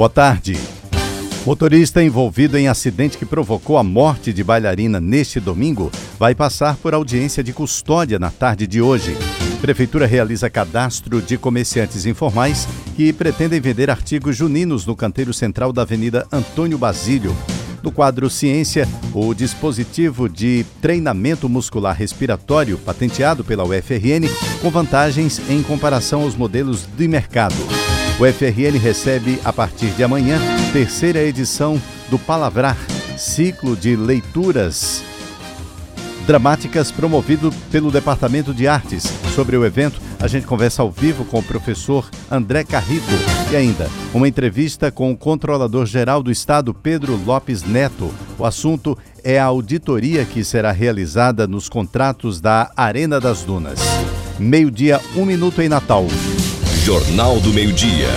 Boa tarde. Motorista envolvido em acidente que provocou a morte de bailarina neste domingo vai passar por audiência de custódia na tarde de hoje. Prefeitura realiza cadastro de comerciantes informais que pretendem vender artigos juninos no canteiro central da Avenida Antônio Basílio. No quadro Ciência, o dispositivo de treinamento muscular respiratório patenteado pela UFRN com vantagens em comparação aos modelos de mercado. O FRN recebe, a partir de amanhã, terceira edição do Palavrar, ciclo de leituras dramáticas promovido pelo Departamento de Artes. Sobre o evento, a gente conversa ao vivo com o professor André Carrigo e ainda uma entrevista com o controlador-geral do Estado, Pedro Lopes Neto. O assunto é a auditoria que será realizada nos contratos da Arena das Dunas. Meio-dia, um minuto em Natal. Jornal do Meio-Dia.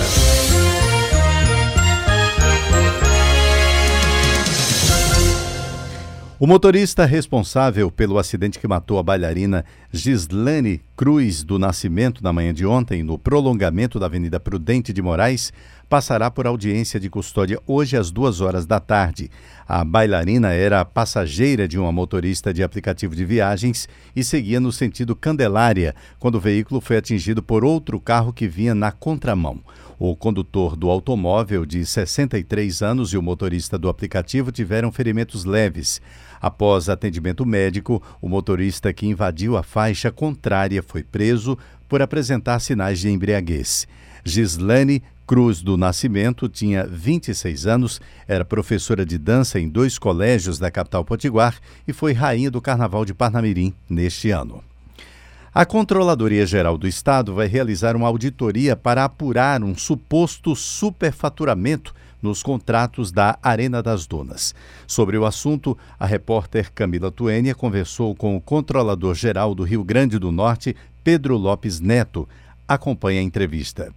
O motorista responsável pelo acidente que matou a bailarina Gislane Cruz do Nascimento na manhã de ontem, no prolongamento da Avenida Prudente de Moraes, passará por audiência de custódia hoje às duas horas da tarde. A bailarina era passageira de uma motorista de aplicativo de viagens e seguia no sentido Candelária, quando o veículo foi atingido por outro carro que vinha na contramão. O condutor do automóvel, de 63 anos, e o motorista do aplicativo tiveram ferimentos leves. Após atendimento médico, o motorista que invadiu a faixa contrária foi preso por apresentar sinais de embriaguez. Gislane Cruz do Nascimento tinha 26 anos, era professora de dança em dois colégios da capital potiguar e foi rainha do Carnaval de Parnamirim neste ano. A Controladoria Geral do Estado vai realizar uma auditoria para apurar um suposto superfaturamento nos contratos da Arena das Dunas. Sobre o assunto, a repórter Camila Tuênia conversou com o Controlador-Geral do Rio Grande do Norte, Pedro Lopes Neto. Acompanhe a entrevista.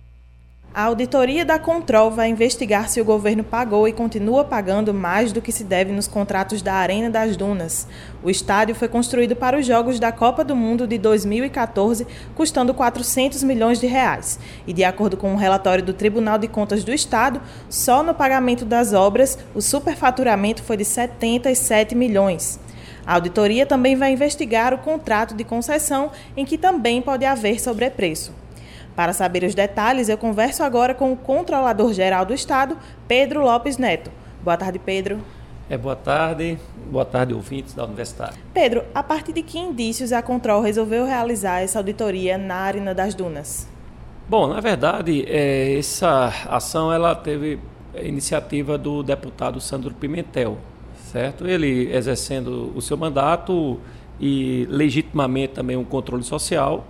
A auditoria da Control vai investigar se o governo pagou e continua pagando mais do que se deve nos contratos da Arena das Dunas. O estádio foi construído para os Jogos da Copa do Mundo de 2014, custando 400 milhões de reais. E de acordo com um relatório do Tribunal de Contas do Estado, só no pagamento das obras o superfaturamento foi de 77 milhões. A auditoria também vai investigar o contrato de concessão, em que também pode haver sobrepreço. Para saber os detalhes, eu converso agora com o Controlador-Geral do Estado, Pedro Lopes Neto. Boa tarde, Pedro. É, boa tarde, boa tarde, ouvintes da Universidade. Pedro, a partir de que indícios a Control resolveu realizar essa auditoria na Arena das Dunas? Bom, na verdade, é, essa ação ela teve iniciativa do deputado Sandro Pimentel, certo? Ele exercendo o seu mandato e legitimamente também um controle social,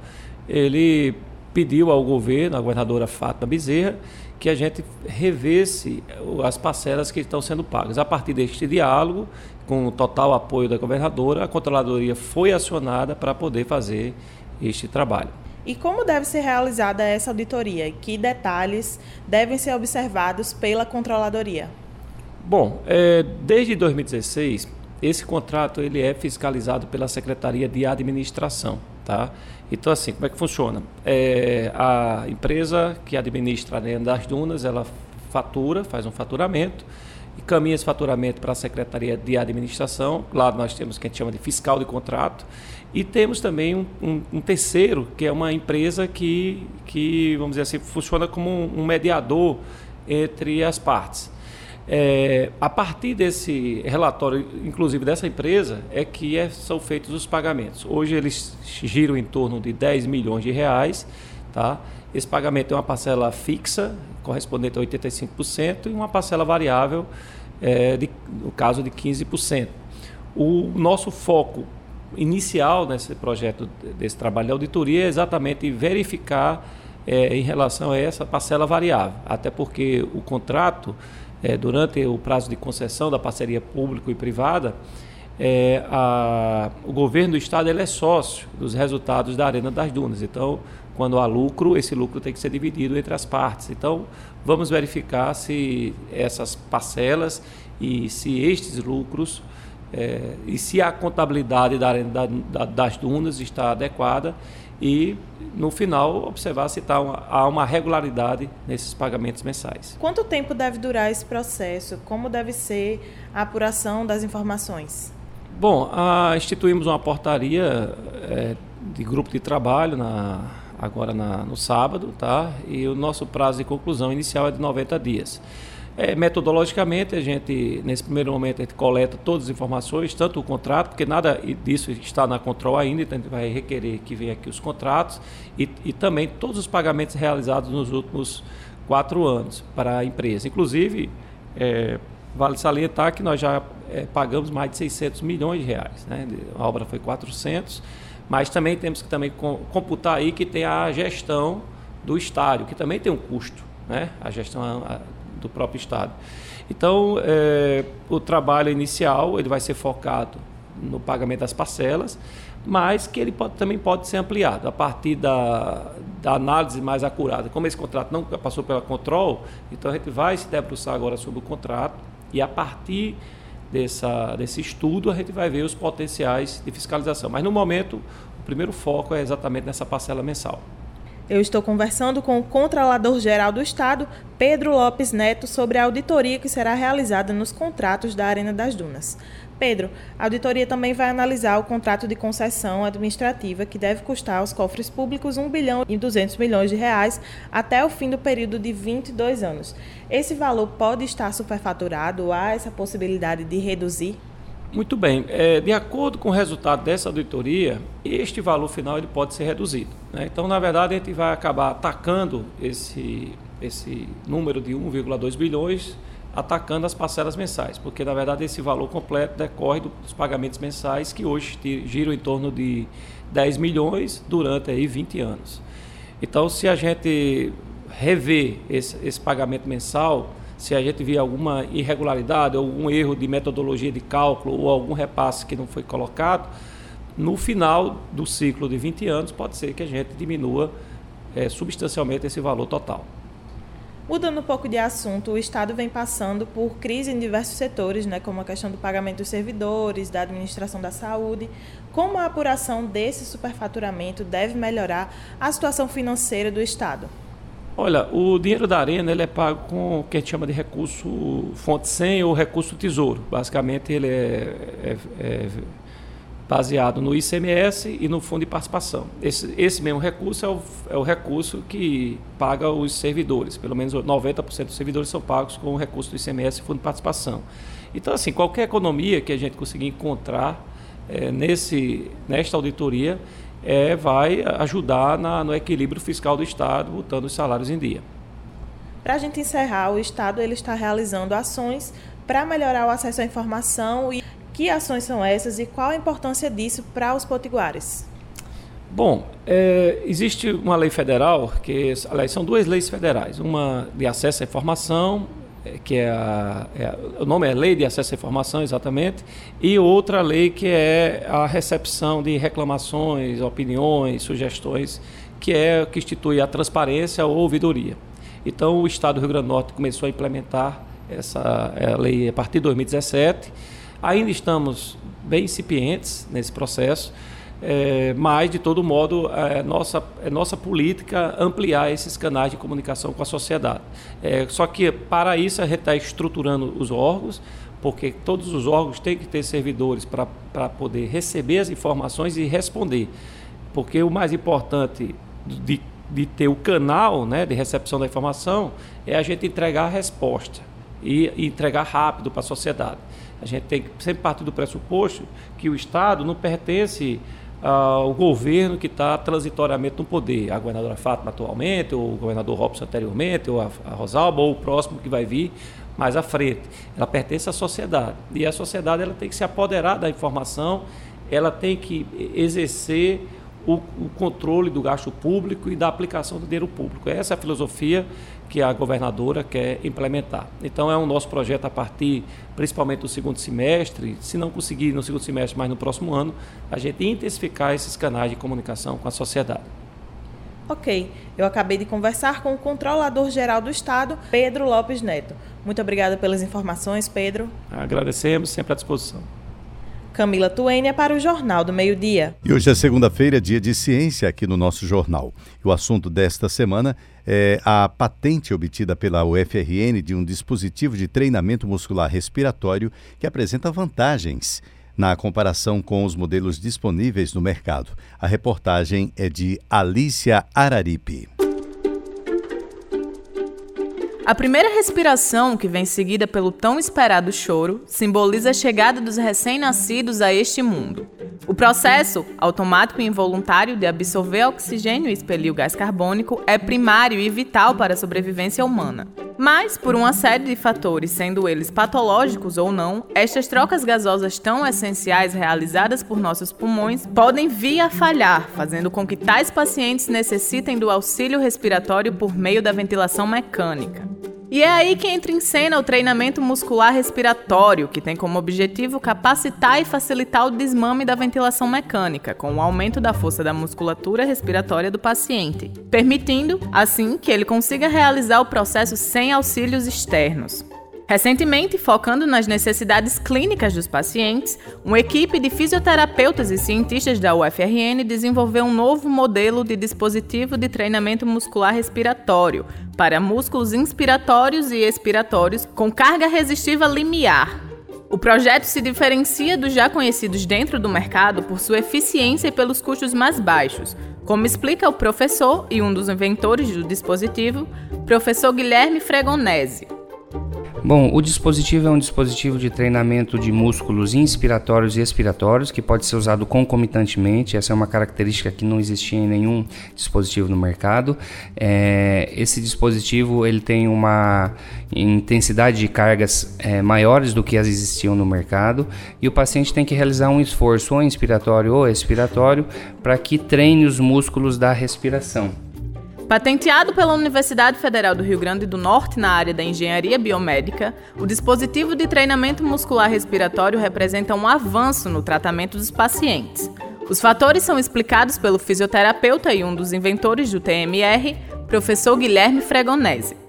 ele pediu ao governo, à governadora Fátima Bezerra, que a gente revesse as parcelas que estão sendo pagas. A partir deste diálogo, com o total apoio da governadora, a controladoria foi acionada para poder fazer este trabalho. E como deve ser realizada essa auditoria? Que detalhes devem ser observados pela controladoria? Bom, é, desde 2016, esse contrato ele é fiscalizado pela Secretaria de Administração, tá? Então, assim, como é que funciona? É, a empresa que administra a Arena das Dunas, ela fatura, faz um faturamento, e caminha esse faturamento para a Secretaria de Administração. Lá nós temos o que a gente chama de fiscal de contrato. E temos também um, um, um terceiro, que é uma empresa que, que, vamos dizer assim, funciona como um mediador entre as partes. É, a partir desse relatório, inclusive dessa empresa, é que é, são feitos os pagamentos. Hoje eles giram em torno de 10 milhões de reais. Tá? Esse pagamento é uma parcela fixa, correspondente a 85%, e uma parcela variável, é, de, no caso de 15%. O nosso foco inicial nesse projeto, desse trabalho de auditoria, é exatamente verificar é, em relação a essa parcela variável, até porque o contrato é, durante o prazo de concessão da parceria público e privada, é, a, o governo do estado ele é sócio dos resultados da Arena das Dunas. Então, quando há lucro, esse lucro tem que ser dividido entre as partes. Então, vamos verificar se essas parcelas e se estes lucros é, e se a contabilidade da Arena da, da, das Dunas está adequada e, no final, observar se tá uma, há uma regularidade nesses pagamentos mensais. Quanto tempo deve durar esse processo? Como deve ser a apuração das informações? Bom, a, instituímos uma portaria é, de grupo de trabalho na, agora na, no sábado, tá? E o nosso prazo de conclusão inicial é de 90 dias. É, metodologicamente, a gente, nesse primeiro momento, a gente coleta todas as informações, tanto o contrato, porque nada disso está na Control ainda, então a gente vai requerer que venha aqui os contratos e, e também todos os pagamentos realizados nos últimos quatro anos para a empresa. Inclusive, é, vale salientar que nós já é, pagamos mais de 600 milhões de reais. Né? A obra foi 400, mas também temos que também computar aí que tem a gestão do estádio, que também tem um custo, né? a gestão do próprio Estado. Então, é, o trabalho inicial ele vai ser focado no pagamento das parcelas, mas que ele pode, também pode ser ampliado a partir da, da análise mais acurada. Como esse contrato não passou pela Control, então a gente vai se debruçar agora sobre o contrato e a partir dessa, desse estudo a gente vai ver os potenciais de fiscalização. Mas no momento, o primeiro foco é exatamente nessa parcela mensal. Eu estou conversando com o Controlador-Geral do Estado, Pedro Lopes Neto, sobre a auditoria que será realizada nos contratos da Arena das Dunas. Pedro, a auditoria também vai analisar o contrato de concessão administrativa que deve custar aos cofres públicos 1 bilhão e 200 milhões de reais até o fim do período de 22 anos. Esse valor pode estar superfaturado há essa possibilidade de reduzir? Muito bem. É, de acordo com o resultado dessa auditoria, este valor final ele pode ser reduzido. Né? Então, na verdade, a gente vai acabar atacando esse, esse número de 1,2 bilhões, atacando as parcelas mensais, porque, na verdade, esse valor completo decorre dos pagamentos mensais que hoje giram em torno de 10 milhões durante aí 20 anos. Então, se a gente rever esse, esse pagamento mensal, se a gente vir alguma irregularidade, algum erro de metodologia de cálculo ou algum repasse que não foi colocado, no final do ciclo de 20 anos pode ser que a gente diminua é, substancialmente esse valor total. Mudando um pouco de assunto, o Estado vem passando por crise em diversos setores, né, como a questão do pagamento dos servidores, da administração da saúde. Como a apuração desse superfaturamento deve melhorar a situação financeira do Estado? Olha, o dinheiro da Arena ele é pago com o que a gente chama de recurso fonte 100 ou recurso tesouro. Basicamente, ele é, é, é baseado no ICMS e no fundo de participação. Esse, esse mesmo recurso é o, é o recurso que paga os servidores. Pelo menos 90% dos servidores são pagos com o recurso do ICMS e fundo de participação. Então, assim, qualquer economia que a gente conseguir encontrar é, nesse, nesta auditoria, é, vai ajudar na, no equilíbrio fiscal do Estado, botando os salários em dia. Para a gente encerrar, o Estado ele está realizando ações para melhorar o acesso à informação e que ações são essas e qual a importância disso para os potiguares? Bom, é, existe uma lei federal, que aliás, são duas leis federais, uma de acesso à informação que é, a, é, o nome é Lei de Acesso à Informação, exatamente, e outra lei que é a recepção de reclamações, opiniões, sugestões, que é que institui a transparência ou ouvidoria. Então, o Estado do Rio Grande do Norte começou a implementar essa é, lei a partir de 2017. Ainda estamos bem incipientes nesse processo, é, mas, de todo modo, é nossa, é nossa política ampliar esses canais de comunicação com a sociedade. É, só que, para isso, a gente está estruturando os órgãos, porque todos os órgãos têm que ter servidores para poder receber as informações e responder. Porque o mais importante de, de ter o canal né, de recepção da informação é a gente entregar a resposta e, e entregar rápido para a sociedade. A gente tem que sempre partir do pressuposto que o Estado não pertence ao governo que está transitoriamente no poder, a governadora Fátima atualmente, ou o governador Robson anteriormente, ou a, a Rosalba, ou o próximo que vai vir mais à frente. Ela pertence à sociedade. E a sociedade ela tem que se apoderar da informação, ela tem que exercer o, o, controle do gasto público e da aplicação do dinheiro público. Essa é a filosofia que a governadora quer implementar. Então, é um nosso projeto a partir, principalmente do segundo semestre, se não conseguir no segundo semestre, mas no próximo ano, a gente intensificar esses canais de comunicação com a sociedade. Ok, eu acabei de conversar com o Controlador-Geral do Estado, Pedro Lopes Neto. Muito obrigada pelas informações, Pedro. Agradecemos, sempre à disposição. Camila Tuênia para o Jornal do Meio-Dia. E hoje é segunda-feira, dia de ciência aqui no nosso jornal. O assunto desta semana é a patente obtida pela UFRN de um dispositivo de treinamento muscular respiratório que apresenta vantagens na comparação com os modelos disponíveis no mercado. A reportagem é de Alicia Araripe. A primeira respiração, que vem seguida pelo tão esperado choro, simboliza a chegada dos recém-nascidos a este mundo. O processo, automático e involuntário de absorver oxigênio e expelir o gás carbônico, é primário e vital para a sobrevivência humana. Mas, por uma série de fatores, sendo eles patológicos ou não, estas trocas gasosas tão essenciais realizadas por nossos pulmões podem vir a falhar, fazendo com que tais pacientes necessitem do auxílio respiratório por meio da ventilação mecânica. E é aí que entra em cena o treinamento muscular respiratório, que tem como objetivo capacitar e facilitar o desmame da ventilação mecânica, com o aumento da força da musculatura respiratória do paciente, permitindo, assim, que ele consiga realizar o processo sem auxílios externos. Recentemente, focando nas necessidades clínicas dos pacientes, uma equipe de fisioterapeutas e cientistas da UFRN desenvolveu um novo modelo de dispositivo de treinamento muscular respiratório para músculos inspiratórios e expiratórios com carga resistiva limiar. O projeto se diferencia dos já conhecidos dentro do mercado por sua eficiência e pelos custos mais baixos, como explica o professor e um dos inventores do dispositivo, professor Guilherme Fregonese. Bom, o dispositivo é um dispositivo de treinamento de músculos inspiratórios e expiratórios que pode ser usado concomitantemente. Essa é uma característica que não existia em nenhum dispositivo no mercado. É, esse dispositivo ele tem uma intensidade de cargas é, maiores do que as existiam no mercado e o paciente tem que realizar um esforço ou inspiratório ou expiratório para que treine os músculos da respiração. Patenteado pela Universidade Federal do Rio Grande do Norte na área da engenharia biomédica, o dispositivo de treinamento muscular respiratório representa um avanço no tratamento dos pacientes. Os fatores são explicados pelo fisioterapeuta e um dos inventores do TMR, professor Guilherme Fregonese.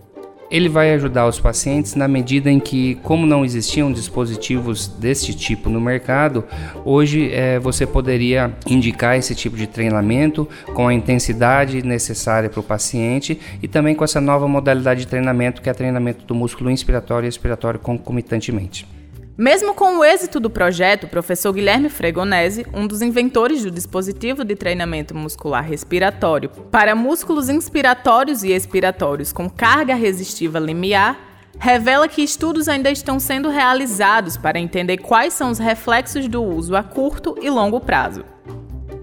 Ele vai ajudar os pacientes na medida em que, como não existiam dispositivos deste tipo no mercado, hoje é, você poderia indicar esse tipo de treinamento com a intensidade necessária para o paciente e também com essa nova modalidade de treinamento que é treinamento do músculo inspiratório e expiratório concomitantemente. Mesmo com o êxito do projeto, o professor Guilherme Fregonese, um dos inventores do dispositivo de treinamento muscular respiratório para músculos inspiratórios e expiratórios com carga resistiva limiar, revela que estudos ainda estão sendo realizados para entender quais são os reflexos do uso a curto e longo prazo.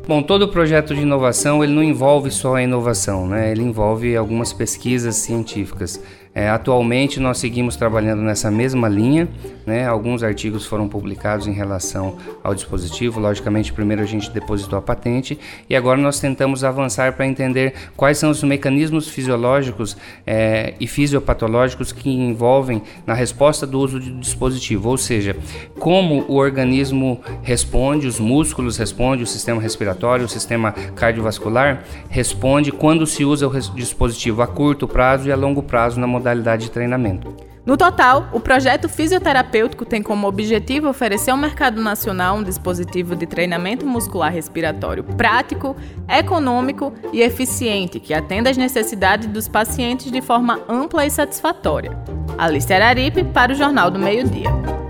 Bom, todo projeto de inovação ele não envolve só a inovação, né? ele envolve algumas pesquisas científicas. É, atualmente nós seguimos trabalhando nessa mesma linha, né? alguns artigos foram publicados em relação ao dispositivo. Logicamente, primeiro a gente depositou a patente e agora nós tentamos avançar para entender quais são os mecanismos fisiológicos é, e fisiopatológicos que envolvem na resposta do uso do dispositivo, ou seja, como o organismo responde, os músculos respondem, o sistema respiratório, o sistema cardiovascular responde quando se usa o dispositivo a curto prazo e a longo prazo na modalidade modalidade de treinamento. No total, o projeto fisioterapêutico tem como objetivo oferecer ao mercado nacional um dispositivo de treinamento muscular respiratório prático, econômico e eficiente que atenda às necessidades dos pacientes de forma ampla e satisfatória. Alice Araripe para o Jornal do Meio-Dia.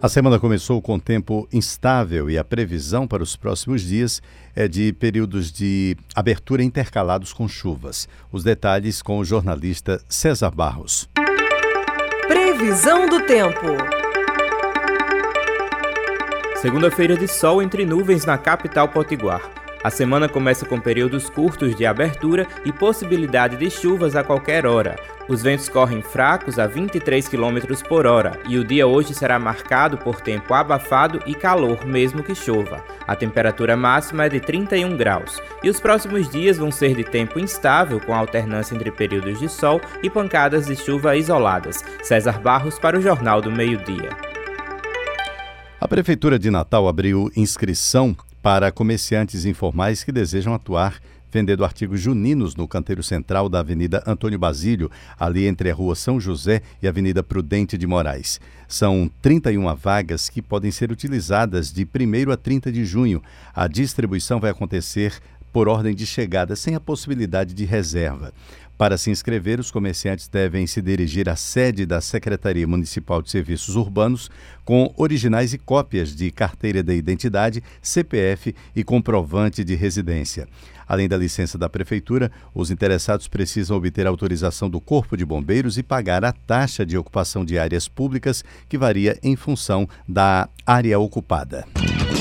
A semana começou com tempo instável e a previsão para os próximos dias é de períodos de abertura intercalados com chuvas. Os detalhes com o jornalista César Barros. Previsão do tempo. Segunda-feira de sol entre nuvens na capital potiguar. A semana começa com períodos curtos de abertura e possibilidade de chuvas a qualquer hora. Os ventos correm fracos a 23 km por hora e o dia hoje será marcado por tempo abafado e calor, mesmo que chova. A temperatura máxima é de 31 graus e os próximos dias vão ser de tempo instável, com alternância entre períodos de sol e pancadas de chuva isoladas. César Barros para o Jornal do Meio-Dia. A Prefeitura de Natal abriu inscrição para comerciantes informais que desejam atuar vendendo artigos juninos no canteiro central da Avenida Antônio Basílio, ali entre a Rua São José e a Avenida Prudente de Moraes. São 31 vagas que podem ser utilizadas de 1 a 30 de junho. A distribuição vai acontecer por ordem de chegada, sem a possibilidade de reserva. Para se inscrever, os comerciantes devem se dirigir à sede da Secretaria Municipal de Serviços Urbanos com originais e cópias de carteira de identidade, CPF e comprovante de residência. Além da licença da Prefeitura, os interessados precisam obter autorização do Corpo de Bombeiros e pagar a taxa de ocupação de áreas públicas, que varia em função da área ocupada.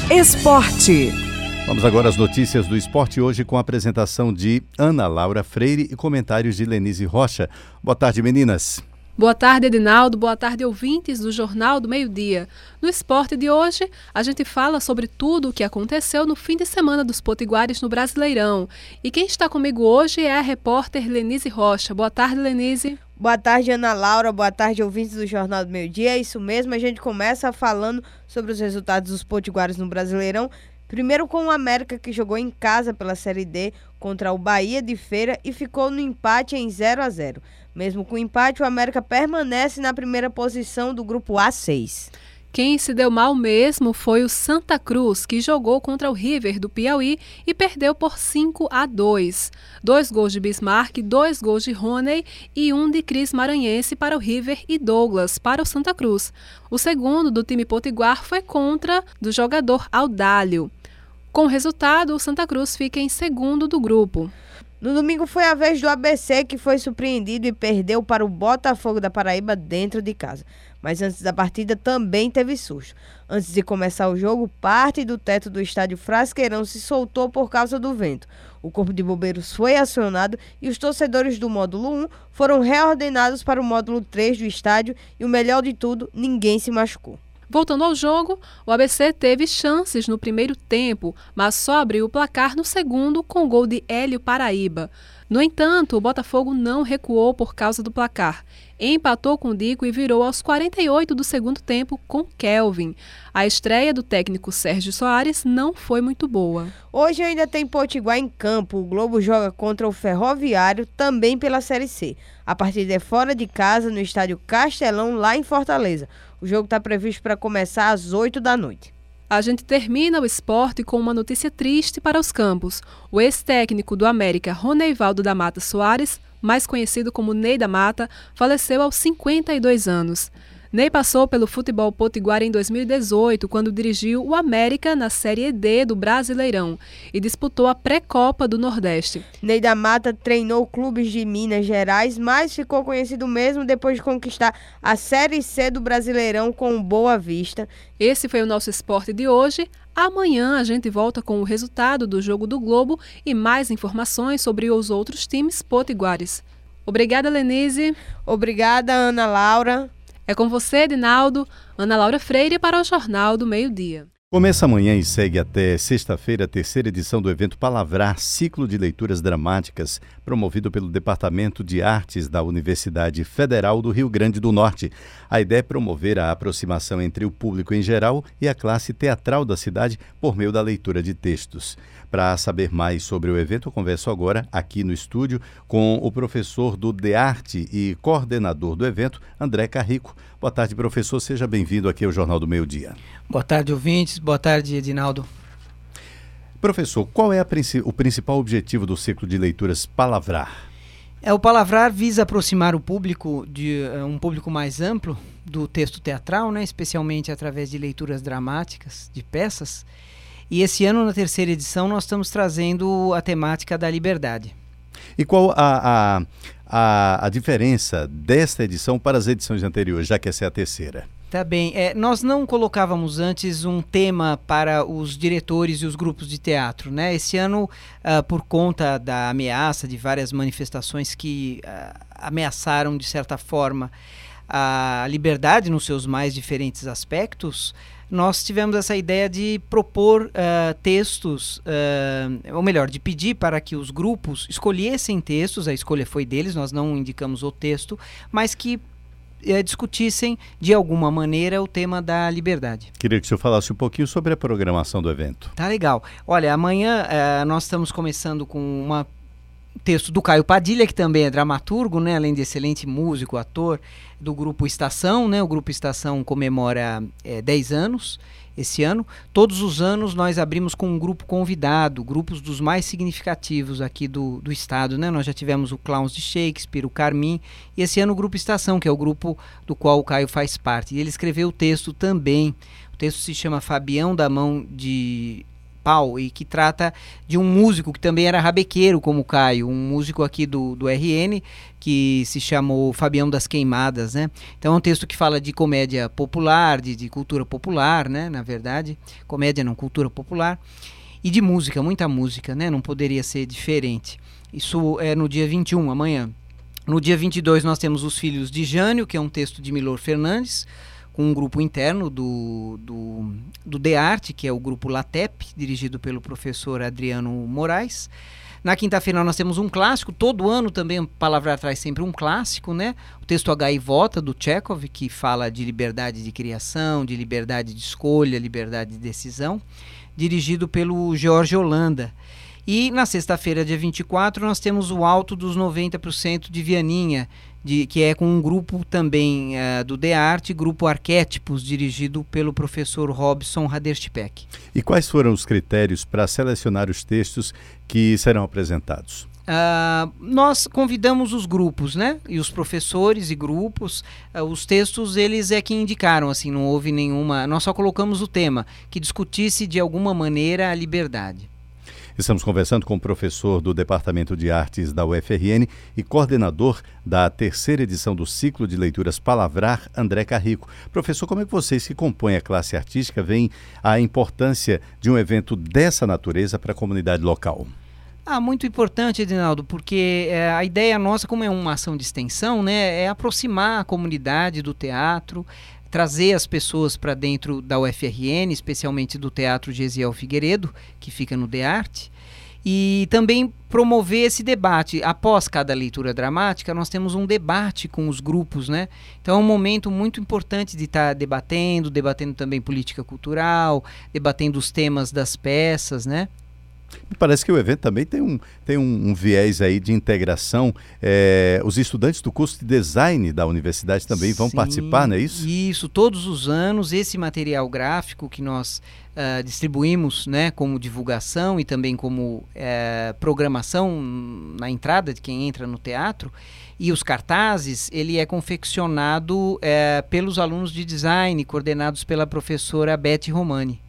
Esporte. Vamos agora às notícias do esporte hoje com a apresentação de Ana Laura Freire e comentários de Lenise Rocha. Boa tarde, meninas. Boa tarde, Edinaldo. Boa tarde, ouvintes do Jornal do Meio Dia. No esporte de hoje, a gente fala sobre tudo o que aconteceu no fim de semana dos Potiguares no Brasileirão. E quem está comigo hoje é a repórter Lenise Rocha. Boa tarde, Lenise. Boa tarde, Ana Laura. Boa tarde, ouvintes do Jornal do Meio Dia. É isso mesmo, a gente começa falando sobre os resultados dos Potiguares no Brasileirão. Primeiro com o América que jogou em casa pela Série D contra o Bahia de Feira e ficou no empate em 0 a 0. Mesmo com o empate, o América permanece na primeira posição do grupo A6. Quem se deu mal mesmo foi o Santa Cruz, que jogou contra o River do Piauí e perdeu por 5 a 2. Dois gols de Bismarck, dois gols de Rony e um de Cris Maranhense para o River e Douglas para o Santa Cruz. O segundo do time potiguar foi contra do jogador Audálio. Com o resultado, o Santa Cruz fica em segundo do grupo. No domingo foi a vez do ABC que foi surpreendido e perdeu para o Botafogo da Paraíba dentro de casa. Mas antes da partida também teve susto. Antes de começar o jogo, parte do teto do estádio Frasqueirão se soltou por causa do vento. O corpo de bombeiros foi acionado e os torcedores do módulo 1 foram reordenados para o módulo 3 do estádio e o melhor de tudo, ninguém se machucou. Voltando ao jogo, o ABC teve chances no primeiro tempo, mas só abriu o placar no segundo com gol de Hélio Paraíba. No entanto, o Botafogo não recuou por causa do placar. Empatou com o Dico e virou aos 48 do segundo tempo com Kelvin. A estreia do técnico Sérgio Soares não foi muito boa. Hoje ainda tem Potiguar em campo. O Globo joga contra o Ferroviário, também pela Série C. A partida é fora de casa, no estádio Castelão, lá em Fortaleza. O jogo está previsto para começar às 8 da noite. A gente termina o esporte com uma notícia triste para os campos. O ex-técnico do América, Roneivaldo da Mata Soares, mais conhecido como Ney da Mata, faleceu aos 52 anos. Ney passou pelo futebol potiguar em 2018, quando dirigiu o América na Série D do Brasileirão e disputou a pré-copa do Nordeste. Ney da Mata treinou clubes de Minas Gerais, mas ficou conhecido mesmo depois de conquistar a Série C do Brasileirão com Boa Vista. Esse foi o nosso esporte de hoje. Amanhã a gente volta com o resultado do jogo do Globo e mais informações sobre os outros times potiguares. Obrigada, Lenise. Obrigada, Ana Laura. É com você, Edinaldo, Ana Laura Freire para o Jornal do Meio Dia. Começa amanhã e segue até sexta-feira a terceira edição do evento Palavrar, ciclo de leituras dramáticas, promovido pelo Departamento de Artes da Universidade Federal do Rio Grande do Norte. A ideia é promover a aproximação entre o público em geral e a classe teatral da cidade por meio da leitura de textos. Para saber mais sobre o evento, eu converso agora aqui no estúdio com o professor do De Arte e coordenador do evento, André Carrico. Boa tarde, professor. Seja bem-vindo aqui ao Jornal do Meio Dia. Boa tarde, ouvintes. Boa tarde, Edinaldo. Professor, qual é o principal objetivo do ciclo de leituras Palavrar? É, o Palavrar visa aproximar o público de uh, um público mais amplo do texto teatral, né, especialmente através de leituras dramáticas de peças e esse ano, na terceira edição, nós estamos trazendo a temática da liberdade. E qual a, a, a, a diferença desta edição para as edições anteriores, já que essa é a terceira? Tá bem. É, nós não colocávamos antes um tema para os diretores e os grupos de teatro, né? Esse ano, uh, por conta da ameaça de várias manifestações que uh, ameaçaram, de certa forma, a liberdade nos seus mais diferentes aspectos, nós tivemos essa ideia de propor uh, textos, uh, ou melhor, de pedir para que os grupos escolhessem textos, a escolha foi deles, nós não indicamos o texto, mas que eh, discutissem de alguma maneira o tema da liberdade. Queria que o senhor falasse um pouquinho sobre a programação do evento. Tá legal. Olha, amanhã nós estamos começando com uma texto do Caio Padilha, que também é dramaturgo, né, além de excelente músico, ator, do grupo Estação. Né, o grupo Estação comemora é, 10 anos esse ano. Todos os anos nós abrimos com um grupo convidado, grupos dos mais significativos aqui do, do estado. Né? Nós já tivemos o Clowns de Shakespeare, o Carmim, e esse ano o Grupo Estação, que é o grupo do qual o Caio faz parte. E ele escreveu o texto também. O texto se chama Fabião da Mão de Pau e que trata de um músico que também era rabequeiro, como o Caio, um músico aqui do, do RN, que se chamou Fabião das Queimadas, né? Então é um texto que fala de comédia popular, de, de cultura popular, né? Na verdade, comédia não, cultura popular, e de música, muita música, né? Não poderia ser diferente. Isso é no dia 21, amanhã. No dia 22 nós temos Os Filhos de Jânio, que é um texto de Milor Fernandes, com um grupo interno do, do, do DEARTE, que é o grupo LATEP, dirigido pelo professor Adriano Moraes. Na quinta-feira nós temos um clássico, todo ano também Palavra traz sempre um clássico, né? O texto H e Vota, do Chekhov, que fala de liberdade de criação, de liberdade de escolha, liberdade de decisão, dirigido pelo George Holanda. E na sexta-feira, dia 24, nós temos o Alto dos 90% de Vianinha, de, que é com um grupo também uh, do The Art, grupo Arquétipos, dirigido pelo professor Robson Haderstpeck. E quais foram os critérios para selecionar os textos que serão apresentados? Uh, nós convidamos os grupos, né? E os professores e grupos, uh, os textos eles é que indicaram, assim, não houve nenhuma. Nós só colocamos o tema que discutisse de alguma maneira a liberdade. Estamos conversando com o professor do Departamento de Artes da UFRN e coordenador da terceira edição do ciclo de leituras Palavrar, André Carrico. Professor, como é que vocês que compõem a classe artística veem a importância de um evento dessa natureza para a comunidade local? Ah, muito importante, Edinaldo, porque é, a ideia nossa, como é uma ação de extensão, né, é aproximar a comunidade do teatro, trazer as pessoas para dentro da UFRN, especialmente do Teatro Gesiel Figueiredo, que fica no De Arte, e também promover esse debate. Após cada leitura dramática, nós temos um debate com os grupos, né? Então é um momento muito importante de estar tá debatendo, debatendo também política cultural, debatendo os temas das peças, né? Me parece que o evento também tem um, tem um, um viés aí de integração. É, os estudantes do curso de design da universidade também vão participar, não é isso? Isso, todos os anos, esse material gráfico que nós uh, distribuímos né, como divulgação e também como uh, programação na entrada de quem entra no teatro, e os cartazes, ele é confeccionado uh, pelos alunos de design, coordenados pela professora Beth Romani.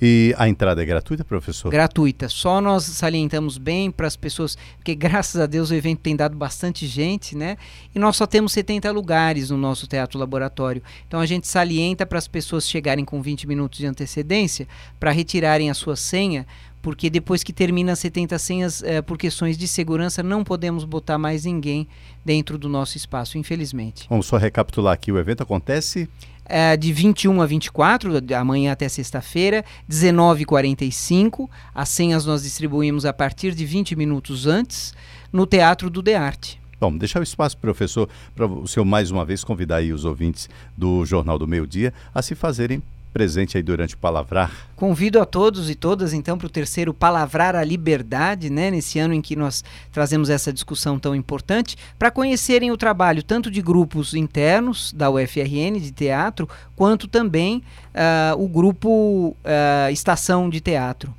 E a entrada é gratuita, professor? Gratuita. Só nós salientamos bem para as pessoas, porque graças a Deus o evento tem dado bastante gente, né? E nós só temos 70 lugares no nosso teatro laboratório. Então a gente salienta para as pessoas chegarem com 20 minutos de antecedência para retirarem a sua senha, porque depois que termina as 70 senhas, é, por questões de segurança, não podemos botar mais ninguém dentro do nosso espaço, infelizmente. Vamos só recapitular aqui: o evento acontece é, de 21 a 24, de amanhã até sexta-feira, 19h45. As senhas nós distribuímos a partir de 20 minutos antes, no Teatro do De Arte. Bom, deixar o espaço, professor, para o senhor mais uma vez convidar os ouvintes do Jornal do Meio Dia a se fazerem presente aí durante o Palavrar. Convido a todos e todas então para o terceiro Palavrar a Liberdade, né, nesse ano em que nós trazemos essa discussão tão importante, para conhecerem o trabalho tanto de grupos internos da UFRN de teatro, quanto também uh, o grupo uh, Estação de Teatro.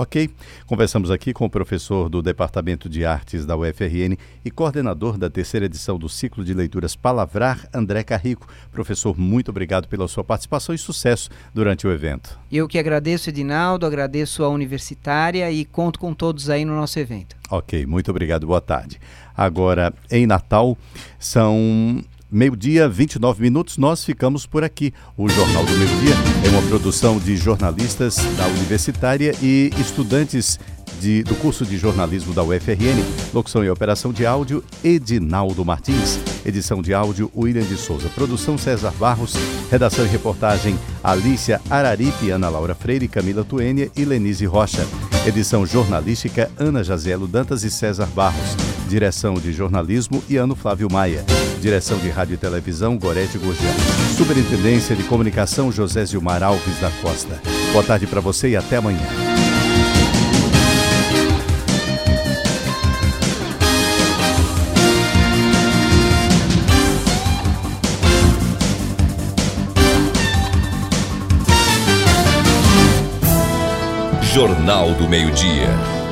Ok, conversamos aqui com o professor do Departamento de Artes da UFRN e coordenador da terceira edição do ciclo de leituras Palavrar, André Carrico. Professor, muito obrigado pela sua participação e sucesso durante o evento. Eu que agradeço, Edinaldo, agradeço a universitária e conto com todos aí no nosso evento. Ok, muito obrigado, boa tarde. Agora, em Natal, são meio-dia, 29 minutos, nós ficamos por aqui. O Jornal do Meio-Dia é uma produção de jornalistas da Universitária e estudantes de, do curso de jornalismo da UFRN. Locução e operação de áudio, Edinaldo Martins. Edição de áudio, William de Souza. Produção, César Barros. Redação e reportagem, Alícia Araripe, Ana Laura Freire, Camila Tuênia e Lenise Rocha. Edição jornalística, Ana Jazielo Dantas e César Barros. Direção de jornalismo, Iano Flávio Maia. Direção de Rádio e Televisão, Gorete Gorgian. Superintendência de Comunicação, José Zilmar Alves da Costa. Boa tarde para você e até amanhã. Jornal do Meio-Dia.